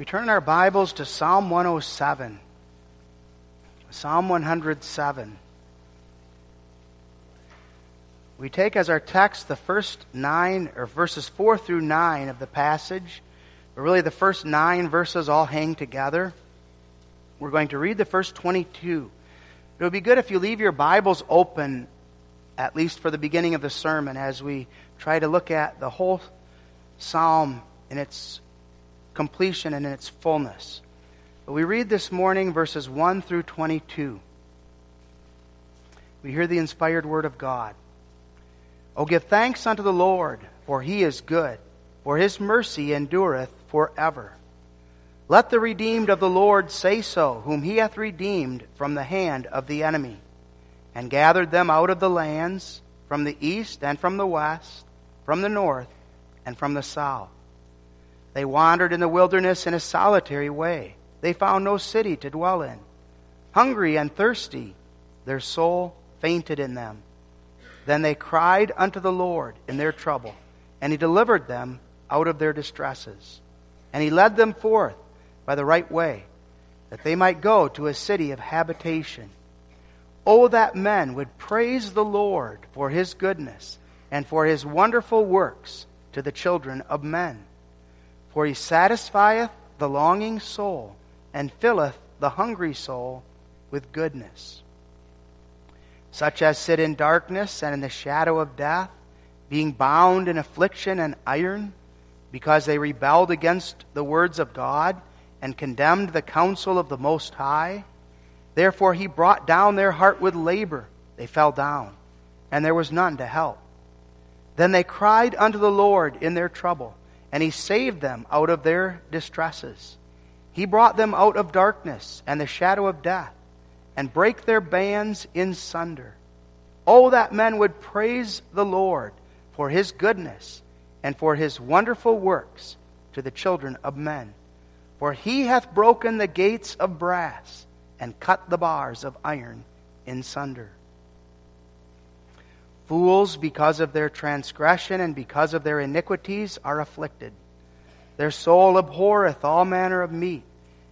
We turn our Bibles to Psalm 107. Psalm 107. We take as our text the first nine, or verses four through nine of the passage, but really the first nine verses all hang together. We're going to read the first 22. It would be good if you leave your Bibles open, at least for the beginning of the sermon, as we try to look at the whole psalm in its completion and in its fullness. But we read this morning verses 1 through 22. We hear the inspired word of God. Oh, give thanks unto the Lord, for he is good, for his mercy endureth forever. Let the redeemed of the Lord say so, whom he hath redeemed from the hand of the enemy, and gathered them out of the lands, from the east and from the west, from the north and from the south. They wandered in the wilderness in a solitary way. They found no city to dwell in. Hungry and thirsty, their soul fainted in them. Then they cried unto the Lord in their trouble, and he delivered them out of their distresses. And he led them forth by the right way, that they might go to a city of habitation. Oh, that men would praise the Lord for his goodness and for his wonderful works to the children of men. For he satisfieth the longing soul and filleth the hungry soul with goodness. Such as sit in darkness and in the shadow of death, being bound in affliction and iron, because they rebelled against the words of God and condemned the counsel of the Most High. Therefore he brought down their heart with labor. They fell down, and there was none to help. Then they cried unto the Lord in their trouble, and he saved them out of their distresses. He brought them out of darkness and the shadow of death, and brake their bands in sunder. Oh, that men would praise the Lord for his goodness and for his wonderful works to the children of men. For he hath broken the gates of brass and cut the bars of iron in sunder. Fools, because of their transgression and because of their iniquities, are afflicted. Their soul abhorreth all manner of meat,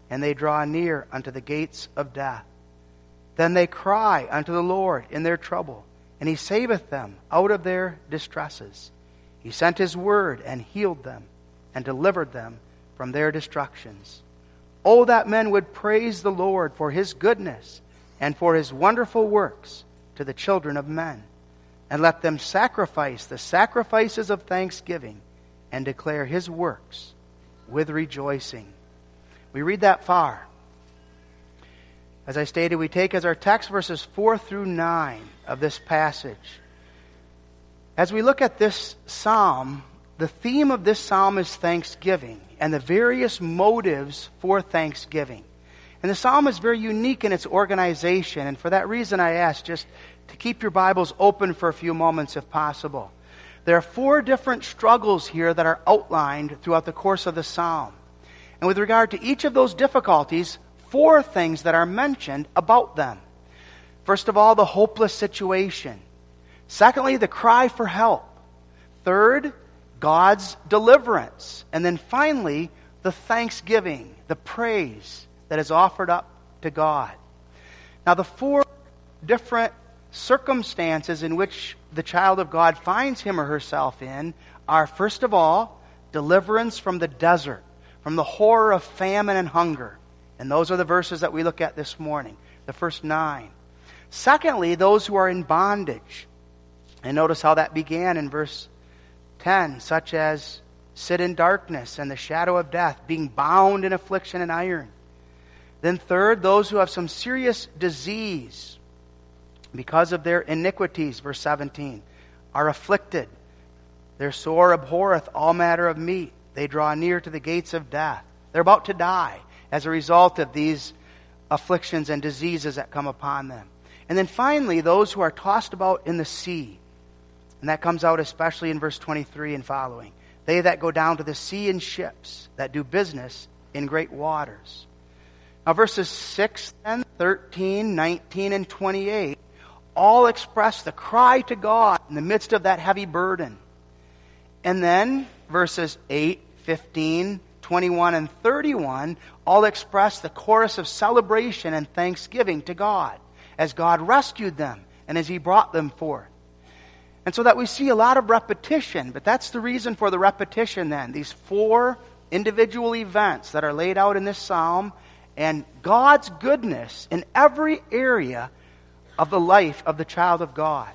and they draw near unto the gates of death. Then they cry unto the Lord in their trouble, and he saveth them out of their distresses. He sent his word and healed them, and delivered them from their destructions. Oh, that men would praise the Lord for his goodness and for his wonderful works to the children of men and let them sacrifice the sacrifices of thanksgiving and declare his works with rejoicing. We read that far. As I stated, we take as our text verses 4 through 9 of this passage. As we look at this psalm, the theme of this psalm is thanksgiving and the various motives for thanksgiving. And the psalm is very unique in its organization, and for that reason I ask just to keep your Bibles open for a few moments if possible. There are four different struggles here that are outlined throughout the course of the psalm. And with regard to each of those difficulties, four things that are mentioned about them. First of all, the hopeless situation. Secondly, the cry for help. Third, God's deliverance. And then finally, the thanksgiving, the praise that is offered up to God. Now, the four different circumstances in which the child of God finds him or herself in are, first of all, deliverance from the desert, from the horror of famine and hunger. And those are the verses that we look at this morning, the first nine. Secondly, those who are in bondage. And notice how that began in verse 10, such as sit in darkness and the shadow of death, being bound in affliction and iron. Then, third, those who have some serious disease because of their iniquities, verse 17, are afflicted. Their sore abhorreth all matter of meat. They draw near to the gates of death. They're about to die as a result of these afflictions and diseases that come upon them. And then finally, those who are tossed about in the sea. And that comes out especially in verse 23 and following. They that go down to the sea in ships, that do business in great waters. Now, verses 6, 10, 13, 19, and 28 all express the cry to God in the midst of that heavy burden. And then verses 8, 15, 21 and 31 all express the chorus of celebration and thanksgiving to God as God rescued them and as He brought them forth. And so that we see a lot of repetition, but that's the reason for the repetition then. These four individual events that are laid out in this psalm and God's goodness in every area of the life of the child of God.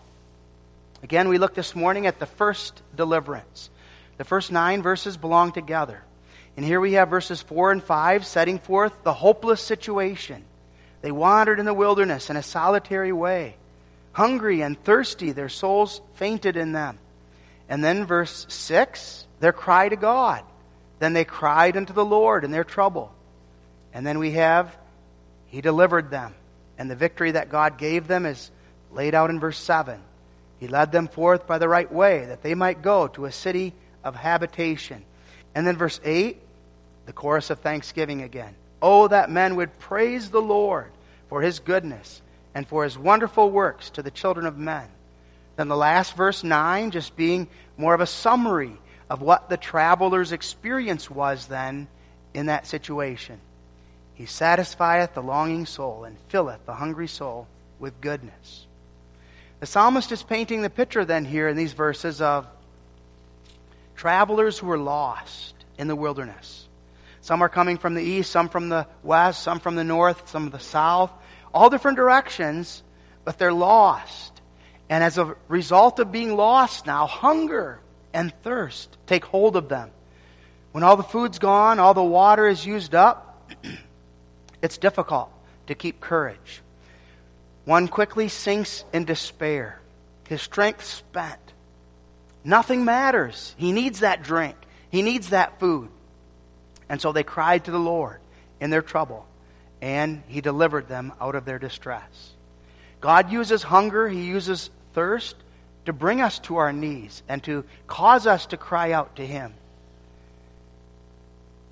Again, we looked this morning at the first deliverance. The first nine verses belong together. And here we have verses 4 and 5 setting forth the hopeless situation. They wandered in the wilderness in a solitary way. Hungry and thirsty, their souls fainted in them. And then verse 6, their cry to God. Then they cried unto the Lord in their trouble. And then we have, He delivered them. And the victory that God gave them is laid out in verse 7. He led them forth by the right way, that they might go to a city of habitation. And then verse 8, the chorus of thanksgiving again. Oh, that men would praise the Lord for his goodness and for his wonderful works to the children of men. Then the last verse 9 just being more of a summary of what the traveler's experience was then in that situation. He satisfieth the longing soul and filleth the hungry soul with goodness. The psalmist is painting the picture then here in these verses of travelers who are lost in the wilderness. Some are coming from the east, some from the west, some from the north, some of the south, all different directions, but they're lost. And as a result of being lost now, hunger and thirst take hold of them. When all the food's gone, all the water is used up, it's difficult to keep courage. One quickly sinks in despair, his strength spent. Nothing matters. He needs that drink, he needs that food. And so they cried to the Lord in their trouble, and he delivered them out of their distress. God uses hunger, he uses thirst to bring us to our knees and to cause us to cry out to him.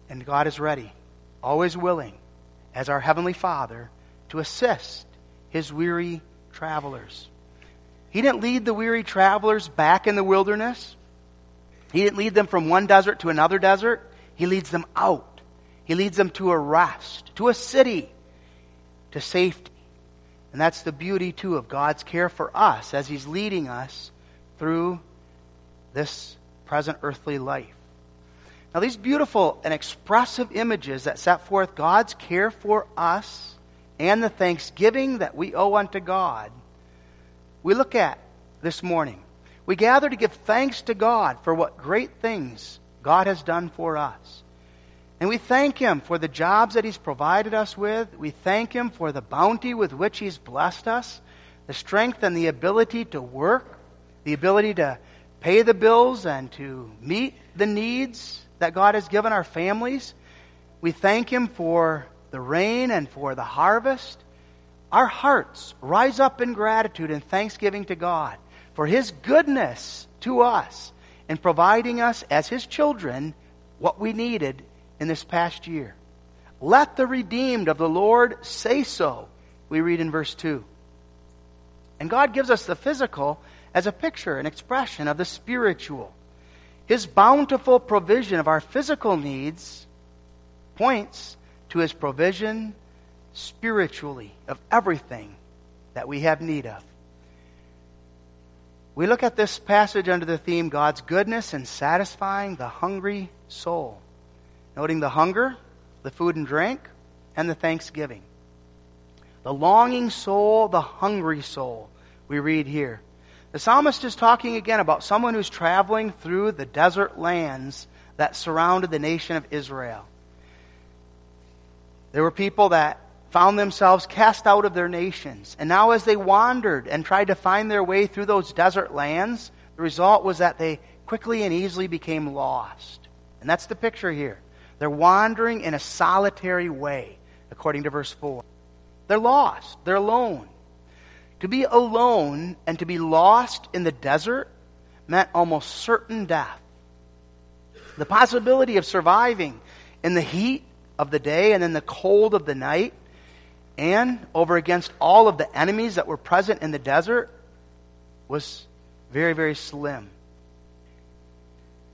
And God is ready, always willing, as our Heavenly Father, to assist his weary travelers. He didn't lead the weary travelers back in the wilderness. He didn't lead them from one desert to another desert. He leads them out. He leads them to a rest, to a city, to safety. And that's the beauty, too, of God's care for us as He's leading us through this present earthly life. Now, these beautiful and expressive images that set forth God's care for us and the thanksgiving that we owe unto God, we look at this morning. We gather to give thanks to God for what great things God has done for us. And we thank Him for the jobs that He's provided us with. We thank Him for the bounty with which He's blessed us, the strength and the ability to work, the ability to pay the bills and to meet the needs that God has given our families. We thank Him for the rain and for the harvest. Our hearts rise up in gratitude and thanksgiving to God for His goodness to us in providing us as His children what we needed in this past year. Let the redeemed of the Lord say so, we read in verse 2. And God gives us the physical as a picture, an expression of the spiritual. His bountiful provision of our physical needs points to his provision spiritually of everything that we have need of. We look at this passage under the theme God's goodness in satisfying the hungry soul, noting the hunger, the food and drink, and the thanksgiving. The longing soul, the hungry soul, we read here. The psalmist is talking again about someone who's traveling through the desert lands that surrounded the nation of Israel. There were people that found themselves cast out of their nations. And now, as they wandered and tried to find their way through those desert lands, the result was that they quickly and easily became lost. And that's the picture here. They're wandering in a solitary way, according to verse 4. They're lost, they're alone. To be alone and to be lost in the desert meant almost certain death. The possibility of surviving in the heat of the day and in the cold of the night and over against all of the enemies that were present in the desert was very, very slim.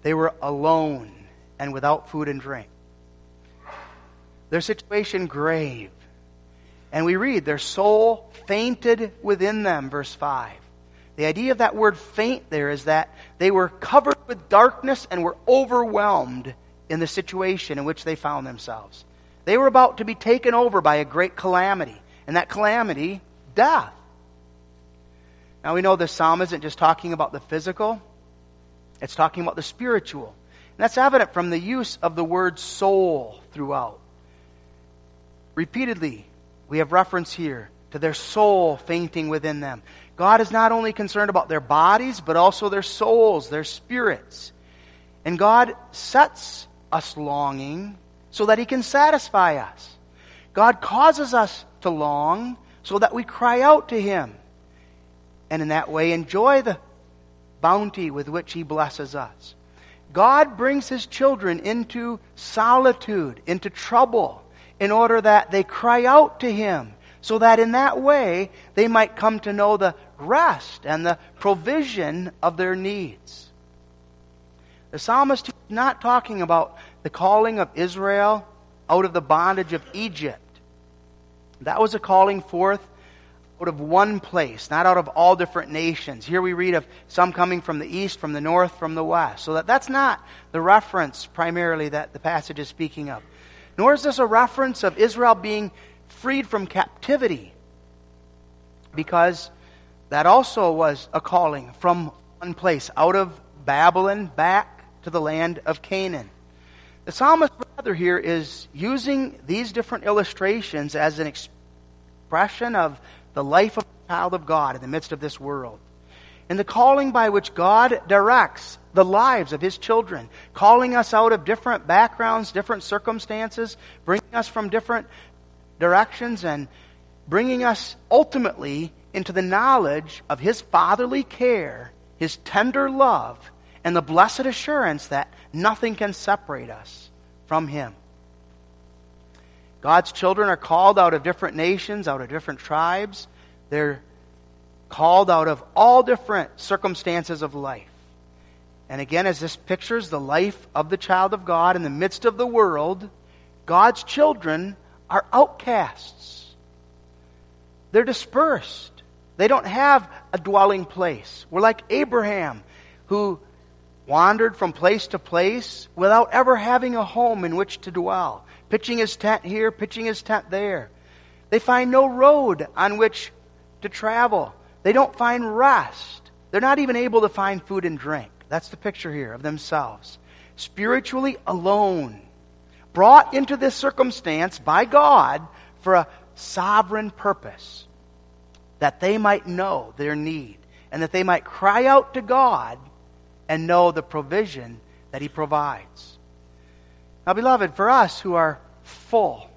They were alone and without food and drink. their situation grave. And we read, their soul fainted within them, verse 5. The idea of that word faint there is that they were covered with darkness and were overwhelmed in the situation in which they found themselves. They were about to be taken over by a great calamity, and that calamity, death. Now we know this psalm isn't just talking about the physical, it's talking about the spiritual. And that's evident from the use of the word soul throughout. Repeatedly, we have reference here to their soul fainting within them. God is not only concerned about their bodies, but also their souls, their spirits. And God sets us longing so that He can satisfy us. God causes us to long so that we cry out to Him. And in that way, enjoy the bounty with which He blesses us. God brings His children into solitude, into trouble, in order that they cry out to Him, so that in that way they might come to know the rest and the provision of their needs. The psalmist is not talking about the calling of Israel out of the bondage of Egypt. That was a calling forth out of one place, not out of all different nations. Here we read of some coming from the east, from the north, from the west. So that, that's not the reference primarily that the passage is speaking of. Nor is this a reference of Israel being freed from captivity, because that also was a calling from one place, out of Babylon back to the land of Canaan. The psalmist, rather, here is using these different illustrations as an expression of the life of a child of God in the midst of this world. And the calling by which God directs the lives of His children, calling us out of different backgrounds, different circumstances, bringing us from different directions, and bringing us ultimately into the knowledge of His fatherly care, His tender love, and the blessed assurance that nothing can separate us from Him. God's children are called out of different nations, out of different tribes. They're called out of all different circumstances of life. And again, as this pictures the life of the child of God in the midst of the world, God's children are outcasts. They're dispersed. They don't have a dwelling place. We're like Abraham, who wandered from place to place without ever having a home in which to dwell pitching his tent here, pitching his tent there. They find no road on which to travel. They don't find rest. They're not even able to find food and drink. That's the picture here of themselves. Spiritually alone. Brought into this circumstance by God for a sovereign purpose. That they might know their need and that they might cry out to God and know the provision that He provides. Now, beloved, for us who are full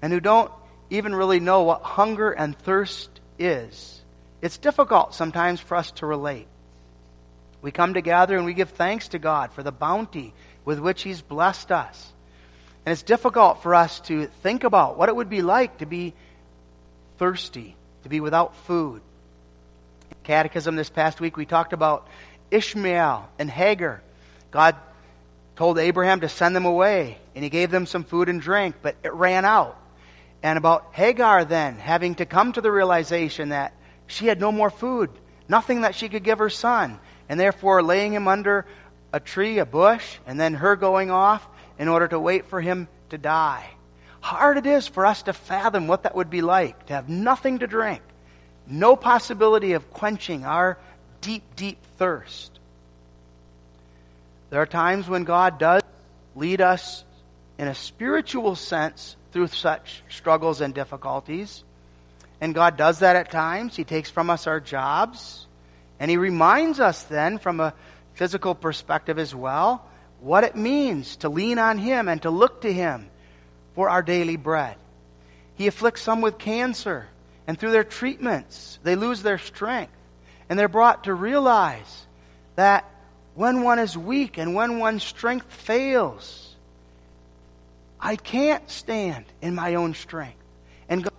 and who don't even really know what hunger and thirst is, it's difficult sometimes for us to relate. We come together and we give thanks to God for the bounty with which He's blessed us. And it's difficult for us to think about what it would be like to be thirsty, to be without food. In Catechism this past week, we talked about Ishmael and Hagar. God told Abraham to send them away, and he gave them some food and drink, but it ran out. And about Hagar then having to come to the realization that she had no more food, nothing that she could give her son, and therefore laying him under a tree, a bush, and then her going off in order to wait for him to die. Hard it is for us to fathom what that would be like to have nothing to drink, no possibility of quenching our deep, deep thirst. There are times when God does lead us in a spiritual sense through such struggles and difficulties. And God does that at times. He takes from us our jobs. And He reminds us then, from a physical perspective as well, what it means to lean on Him and to look to Him for our daily bread. He afflicts some with cancer, and through their treatments, they lose their strength. And they're brought to realize that when one is weak and when one's strength fails. I can't stand in my own strength. And God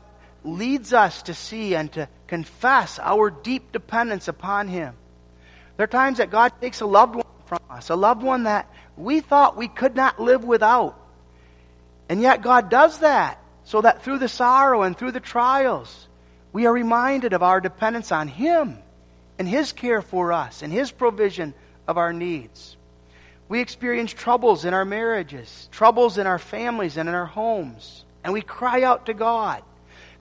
leads us to see and to confess our deep dependence upon Him. There are times that God takes a loved one from us, a loved one that we thought we could not live without. And yet God does that so that through the sorrow and through the trials, we are reminded of our dependence on Him and His care for us and His provision of our needs. We experience troubles in our marriages, troubles in our families and in our homes, and we cry out to God.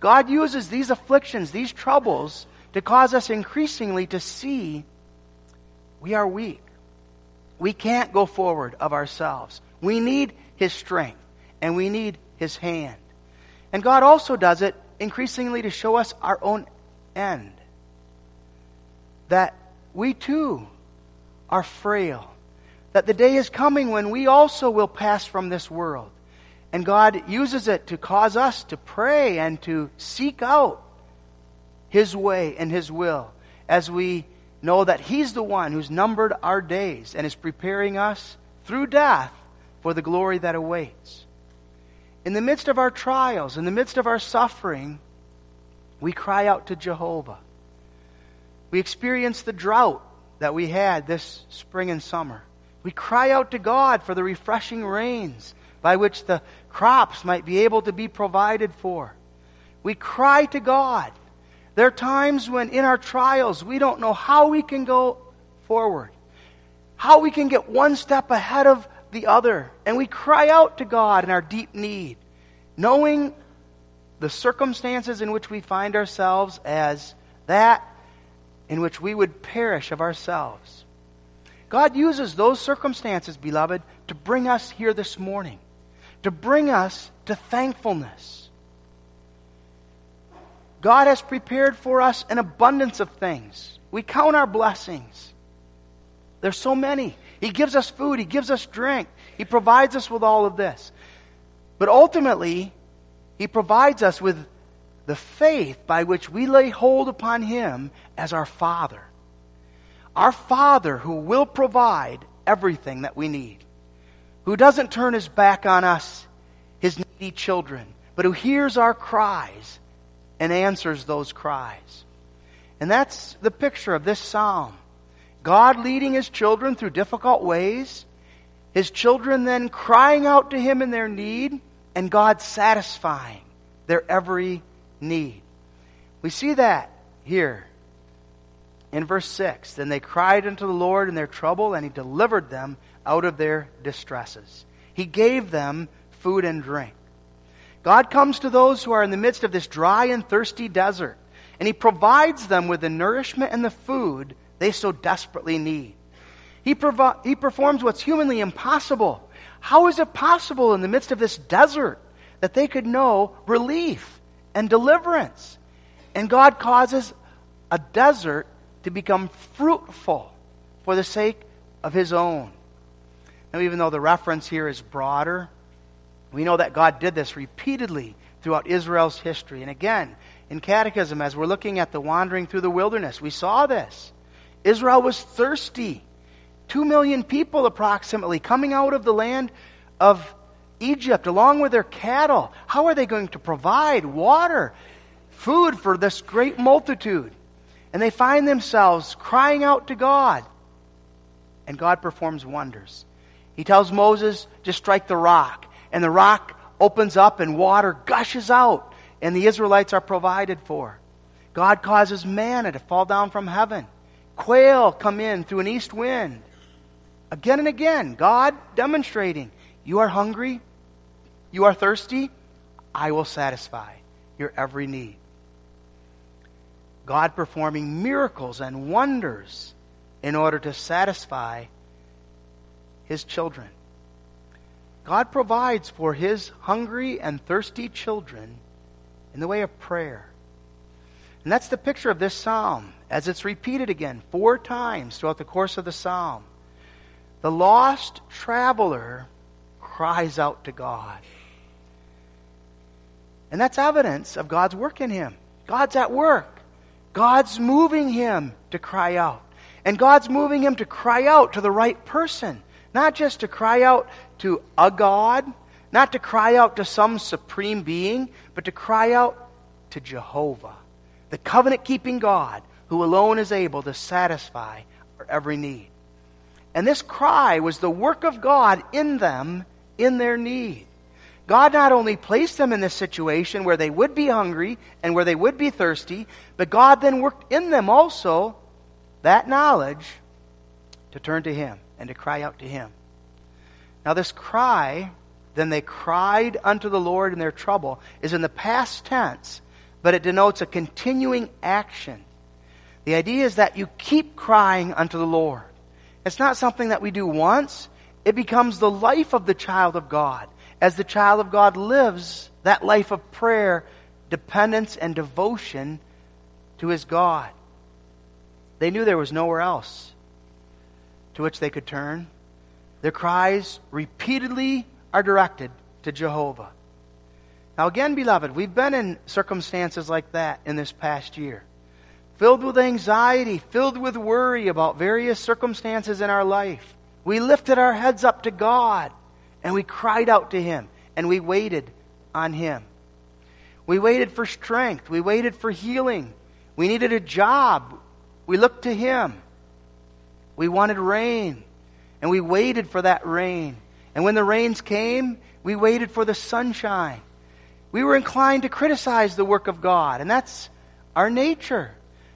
God uses these afflictions, these troubles, to cause us increasingly to see we are weak. We can't go forward of ourselves. We need His strength, and we need His hand. And God also does it increasingly to show us our own end. That we too are frail. That the day is coming when we also will pass from this world. And God uses it to cause us to pray and to seek out His way and His will as we know that He's the one who's numbered our days and is preparing us through death for the glory that awaits. In the midst of our trials, in the midst of our suffering, we cry out to Jehovah. We experience the drought that we had this spring and summer. We cry out to God for the refreshing rains by which the crops might be able to be provided for. We cry to God. There are times when in our trials we don't know how we can go forward, how we can get one step ahead of the other. And we cry out to God in our deep need, knowing the circumstances in which we find ourselves as that in which we would perish of ourselves. God uses those circumstances, beloved, to bring us here this morning, to bring us to thankfulness. God has prepared for us an abundance of things. We count our blessings. There's so many. He gives us food, He gives us drink, He provides us with all of this. But ultimately, He provides us with the faith by which we lay hold upon Him as our Father. Our Father who will provide everything that we need, who doesn't turn His back on us, His needy children, but who hears our cries and answers those cries. And that's the picture of this psalm. God leading His children through difficult ways, His children then crying out to Him in their need, and God satisfying their every need. We see that here in verse 6. Then they cried unto the Lord in their trouble, and he delivered them out of their distresses. He gave them food and drink. God comes to those who are in the midst of this dry and thirsty desert, and he provides them with the nourishment and the food they so desperately need. He, provi- he performs what's humanly impossible. How is it possible in the midst of this desert that they could know relief? and deliverance. And God causes a desert to become fruitful for the sake of His own. Now, even though the reference here is broader, we know that God did this repeatedly throughout Israel's history. And again, in Catechism, as we're looking at the wandering through the wilderness, we saw this. Israel was thirsty. Two million people approximately coming out of the land of Egypt along with their cattle. How are they going to provide water, food for this great multitude? And they find themselves crying out to God. And God performs wonders. He tells Moses to strike the rock, and the rock opens up and water gushes out, and the Israelites are provided for. God causes manna to fall down from heaven. Quail come in through an east wind. Again and again, God demonstrating you are hungry? You are thirsty? I will satisfy your every need. God performing miracles and wonders in order to satisfy his children. God provides for his hungry and thirsty children in the way of prayer. And that's the picture of this psalm as it's repeated again four times throughout the course of the psalm. The lost traveler cries out to God. And that's evidence of God's work in him. God's at work. God's moving him to cry out. And God's moving him to cry out to the right person. Not just to cry out to a God, not to cry out to some supreme being, but to cry out to Jehovah, the covenant keeping God who alone is able to satisfy our every need. And this cry was the work of God in them in their need. God not only placed them in this situation where they would be hungry and where they would be thirsty, but God then worked in them also that knowledge to turn to Him and to cry out to Him. Now, this cry, then they cried unto the Lord in their trouble, is in the past tense, but it denotes a continuing action. The idea is that you keep crying unto the Lord. It's not something that we do once, it becomes the life of the child of God as the child of God lives that life of prayer, dependence, and devotion to his God. They knew there was nowhere else to which they could turn. Their cries repeatedly are directed to Jehovah. Now, again, beloved, we've been in circumstances like that in this past year. Filled with anxiety, filled with worry about various circumstances in our life. We lifted our heads up to God and we cried out to Him and we waited on Him. We waited for strength. We waited for healing. We needed a job. We looked to Him. We wanted rain and we waited for that rain. And when the rains came, we waited for the sunshine. We were inclined to criticize the work of God, and that's our nature.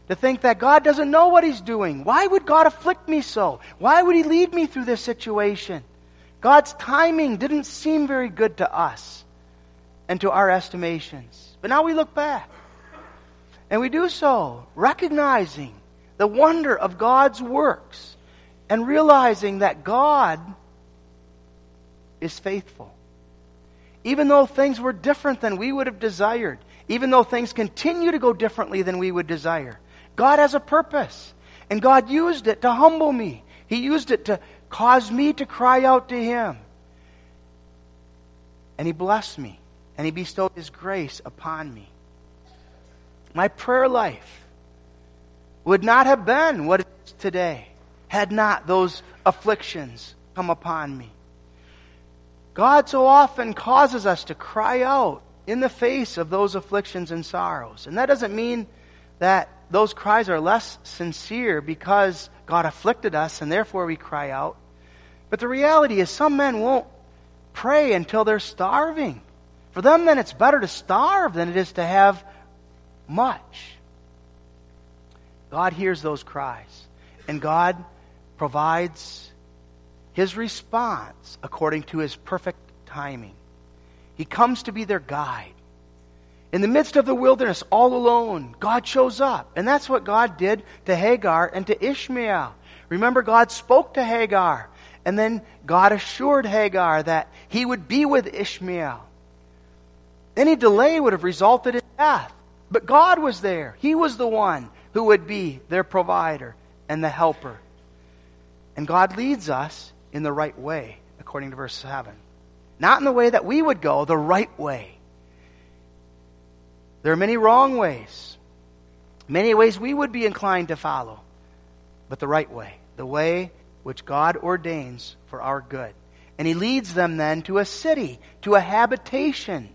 To think that God doesn't know what He's doing. Why would God afflict me so? Why would He lead me through this situation? God's timing didn't seem very good to us and to our estimations. But now we look back. And we do so recognizing the wonder of God's works and realizing that God is faithful. Even though things were different than we would have desired, even though things continue to go differently than we would desire, God has a purpose. And God used it to humble me. He used it to cause me to cry out to Him. And He blessed me, and He bestowed His grace upon me. My prayer life would not have been what it is today had not those afflictions come upon me. God so often causes us to cry out in the face of those afflictions and sorrows. And that doesn't mean that those cries are less sincere because God afflicted us and therefore we cry out. But the reality is, some men won't pray until they're starving. For them, then, it's better to starve than it is to have much. God hears those cries, and God provides his response according to his perfect timing. He comes to be their guide. In the midst of the wilderness, all alone, God shows up. And that's what God did to Hagar and to Ishmael. Remember, God spoke to Hagar and then God assured Hagar that he would be with Ishmael. Any delay would have resulted in death. But God was there. He was the one who would be their provider and the helper. And God leads us in the right way, according to verse 7. Not in the way that we would go, the right way. There are many wrong ways, many ways we would be inclined to follow, but the right way, the way which God ordains for our good. And he leads them then to a city, to a habitation.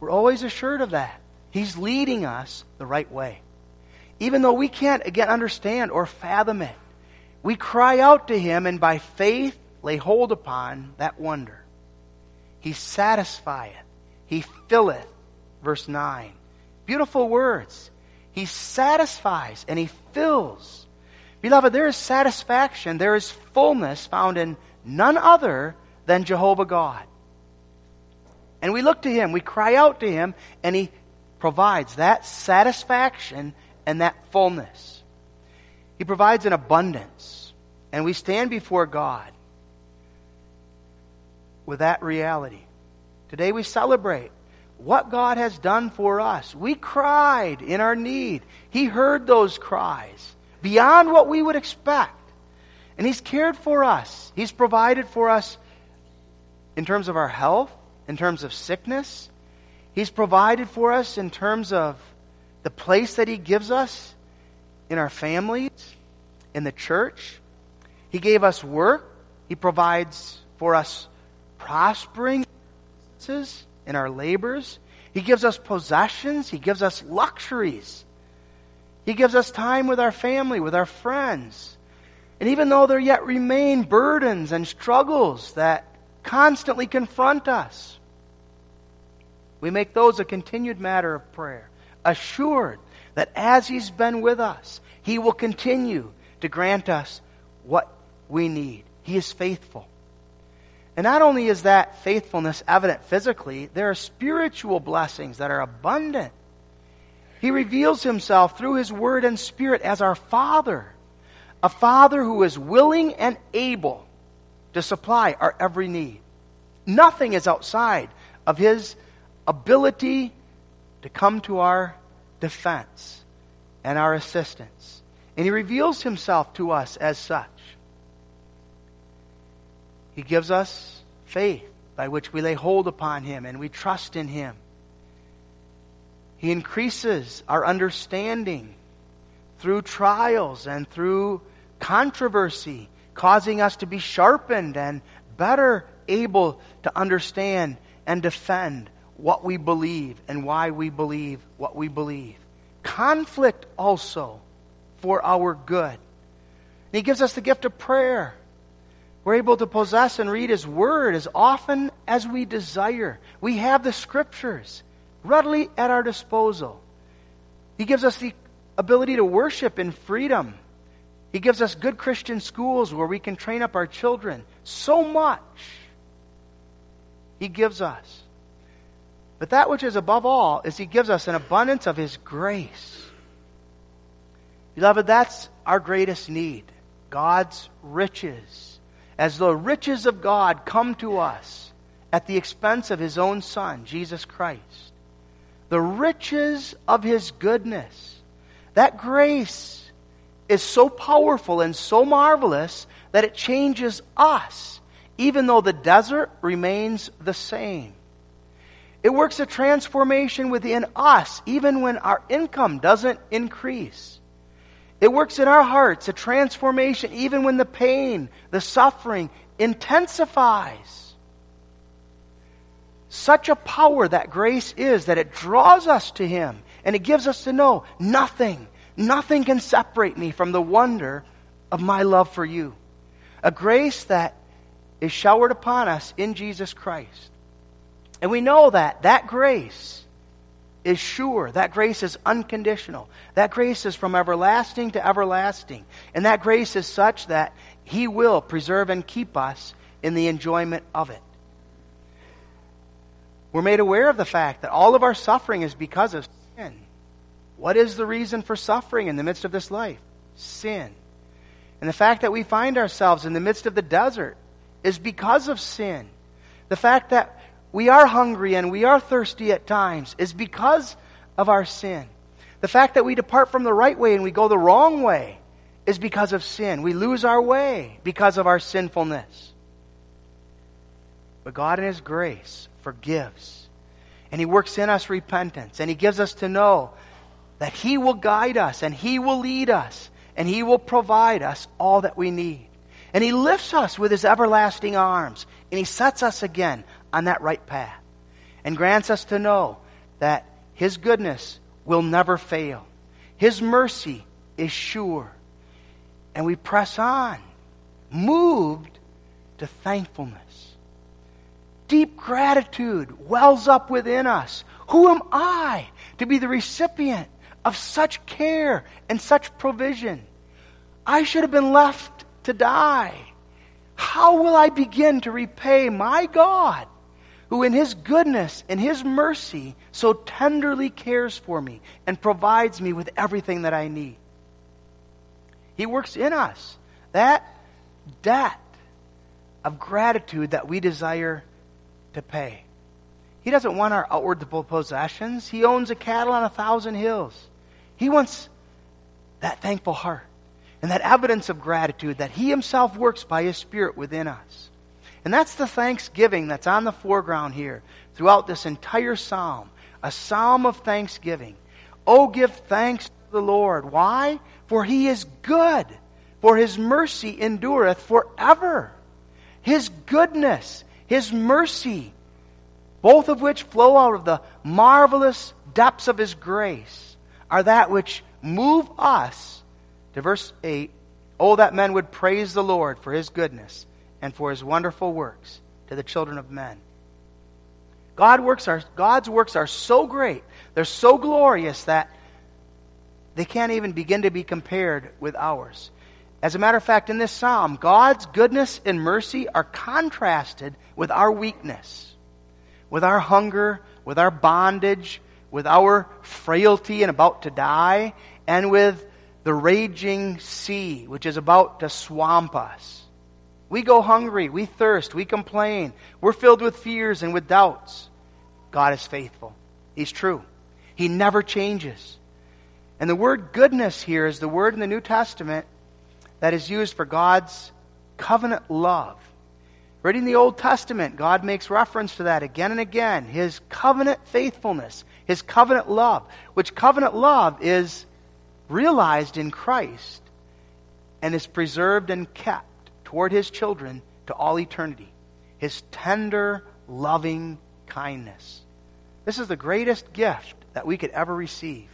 We're always assured of that. He's leading us the right way. Even though we can't, again, understand or fathom it, we cry out to him and by faith lay hold upon that wonder. He satisfieth, he filleth. Verse 9. Beautiful words. He satisfies and he fills Beloved, there is satisfaction, there is fullness found in none other than Jehovah God. And we look to Him, we cry out to Him, and He provides that satisfaction and that fullness. He provides an abundance. And we stand before God with that reality. Today we celebrate what God has done for us. We cried in our need. He heard those cries beyond what we would expect. And He's cared for us. He's provided for us in terms of our health, in terms of sickness. He's provided for us in terms of the place that He gives us in our families, in the church. He gave us work. He provides for us prospering in our labors. He gives us possessions. He gives us luxuries. He gives us time with our family, with our friends. And even though there yet remain burdens and struggles that constantly confront us. We make those a continued matter of prayer, assured that as He's been with us, He will continue to grant us what we need. He is faithful. And not only is that faithfulness evident physically, there are spiritual blessings that are abundant. He reveals himself through his word and spirit as our Father, a Father who is willing and able to supply our every need. Nothing is outside of his ability to come to our defense and our assistance. And he reveals himself to us as such. He gives us faith by which we lay hold upon him and we trust in him. He increases our understanding through trials and through controversy, causing us to be sharpened and better able to understand and defend what we believe and why we believe what we believe. Conflict also for our good. And he gives us the gift of prayer. We're able to possess and read His Word as often as we desire. We have the Scriptures readily at our disposal. He gives us the ability to worship in freedom. He gives us good Christian schools where we can train up our children. So much He gives us. But that which is above all is He gives us an abundance of His grace. Beloved, that's our greatest need God's riches. As the riches of God come to us at the expense of His own Son, Jesus Christ the riches of his goodness. That grace is so powerful and so marvelous that it changes us, even though the desert remains the same. It works a transformation within us, even when our income doesn't increase. It works in our hearts a transformation, even when the pain, the suffering intensifies such a power that grace is that it draws us to Him and it gives us to know nothing, nothing can separate me from the wonder of my love for you. A grace that is showered upon us in Jesus Christ. And we know that that grace is sure. That grace is unconditional. That grace is from everlasting to everlasting. And that grace is such that He will preserve and keep us in the enjoyment of it. We're made aware of the fact that all of our suffering is because of sin. What is the reason for suffering in the midst of this life? Sin. And the fact that we find ourselves in the midst of the desert is because of sin. The fact that we are hungry and we are thirsty at times is because of our sin. The fact that we depart from the right way and we go the wrong way is because of sin. We lose our way because of our sinfulness. But God, in His grace, forgives. And He works in us repentance. And He gives us to know that He will guide us and He will lead us and He will provide us all that we need. And He lifts us with His everlasting arms and He sets us again on that right path and grants us to know that His goodness will never fail. His mercy is sure. And we press on, moved to thankfulness deep gratitude wells up within us. Who am I to be the recipient of such care and such provision? I should have been left to die. How will I begin to repay my God, who in His goodness and His mercy so tenderly cares for me and provides me with everything that I need? He works in us that debt of gratitude that we desire to pay. He doesn't want our outward possessions. He owns a cattle on a thousand hills. He wants that thankful heart and that evidence of gratitude that He Himself works by His Spirit within us. And that's the thanksgiving that's on the foreground here throughout this entire psalm a psalm of thanksgiving. Oh, give thanks to the Lord. Why? For He is good, for His mercy endureth forever. His goodness his mercy, both of which flow out of the marvelous depths of His grace, are that which move us to verse 8 Oh, that men would praise the Lord for His goodness and for His wonderful works to the children of men. God works are, God's works are so great, they're so glorious that they can't even begin to be compared with ours. As a matter of fact, in this psalm, God's goodness and mercy are contrasted with our weakness, with our hunger, with our bondage, with our frailty and about to die, and with the raging sea, which is about to swamp us. We go hungry, we thirst, we complain, we're filled with fears and with doubts. God is faithful. He's true. He never changes. And the word goodness here is the word in the New Testament that is used for God's covenant love. Reading the Old Testament, God makes reference to that again and again. His covenant faithfulness, His covenant love, which covenant love is realized in Christ and is preserved and kept toward his children to all eternity. His tender, loving kindness. This is the greatest gift that we could ever receive.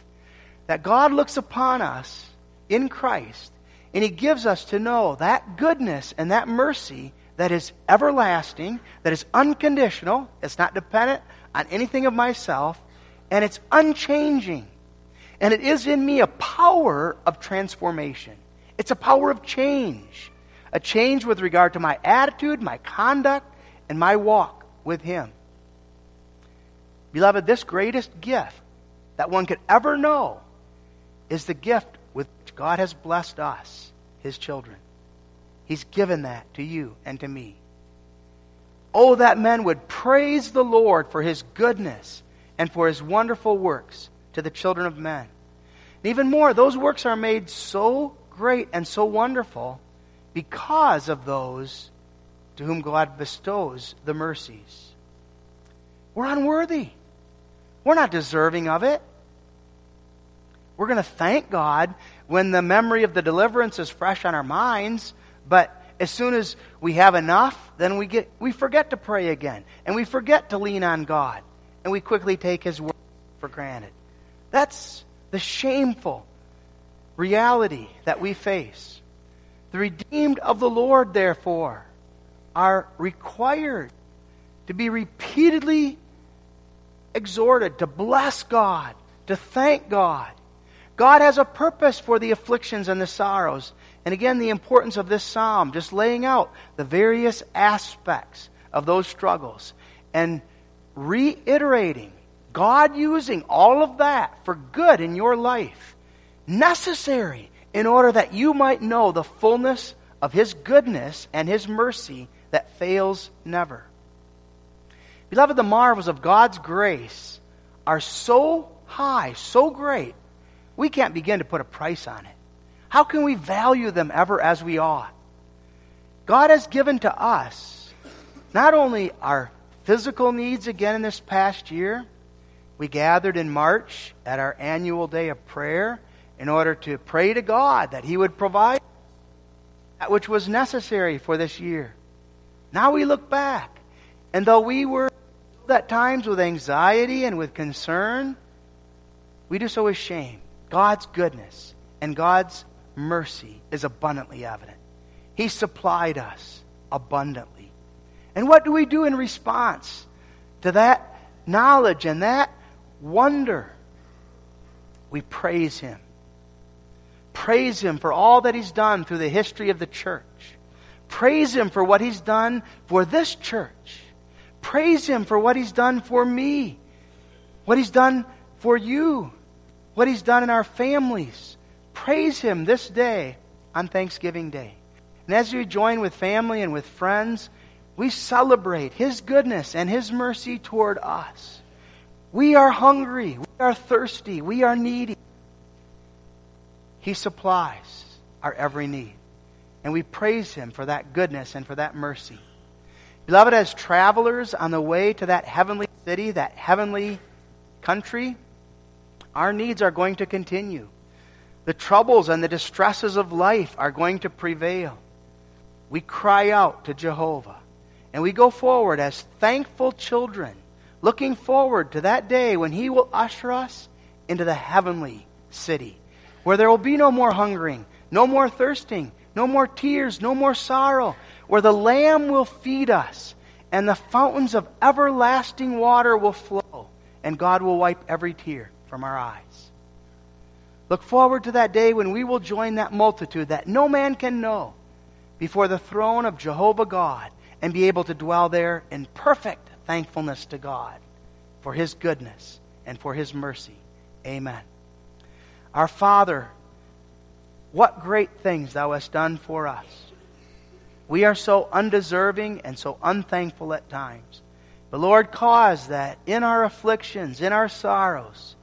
That God looks upon us in Christ and he gives us to know that goodness and that mercy that is everlasting, that is unconditional, it's not dependent on anything of myself, and it's unchanging. And it is in me a power of transformation. It's a power of change a change with regard to my attitude, my conduct, and my walk with Him. Beloved, this greatest gift that one could ever know is the gift with which God has blessed us, His children. He's given that to you and to me. Oh, that men would praise the Lord for His goodness and for His wonderful works to the children of men. And even more, those works are made so great and so wonderful because of those to whom God bestows the mercies. We're unworthy. We're not deserving of it. We're going to thank God when the memory of the deliverance is fresh on our minds, but as soon as we have enough, then we get we forget to pray again and we forget to lean on God and we quickly take his word for granted. That's the shameful reality that we face. The redeemed of the Lord, therefore, are required to be repeatedly exhorted to bless God, to thank God. God has a purpose for the afflictions and the sorrows. And again, the importance of this psalm, just laying out the various aspects of those struggles and reiterating God using all of that for good in your life. Necessary in order that you might know the fullness of His goodness and His mercy that fails never. Beloved, the marvels of God's grace are so high, so great, we can't begin to put a price on it. How can we value them ever as we ought? God has given to us not only our physical needs again in this past year, we gathered in March at our annual day of prayer in order to pray to God that He would provide that which was necessary for this year. Now we look back, and though we were at times with anxiety and with concern, we do so with shame. God's goodness and God's mercy is abundantly evident. He supplied us abundantly. And what do we do in response to that knowledge and that wonder? We praise Him. Praise Him for all that He's done through the history of the church. Praise Him for what He's done for this church. Praise Him for what He's done for me, what He's done for you, what He's done in our families. Praise Him this day on Thanksgiving Day. And as we join with family and with friends, we celebrate His goodness and His mercy toward us. We are hungry. We are thirsty. We are needy. He supplies our every need. And we praise Him for that goodness and for that mercy. Beloved, as travelers on the way to that heavenly city, that heavenly country, our needs are going to continue. The troubles and the distresses of life are going to prevail. We cry out to Jehovah. And we go forward as thankful children, looking forward to that day when He will usher us into the heavenly city where there will be no more hungering, no more thirsting, no more tears, no more sorrow, where the Lamb will feed us and the fountains of everlasting water will flow, and God will wipe every tear from our eyes. Look forward to that day when we will join that multitude that no man can know before the throne of Jehovah God and be able to dwell there in perfect thankfulness to God for his goodness and for his mercy. Amen. Our Father, what great things thou hast done for us. We are so undeserving and so unthankful at times. But Lord, cause that in our afflictions, in our sorrows,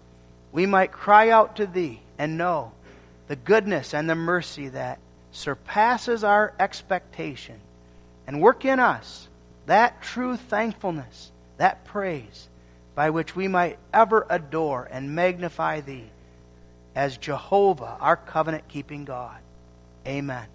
we might cry out to Thee and know the goodness and the mercy that surpasses our expectation and work in us that true thankfulness, that praise by which we might ever adore and magnify Thee as Jehovah, our covenant keeping God. Amen.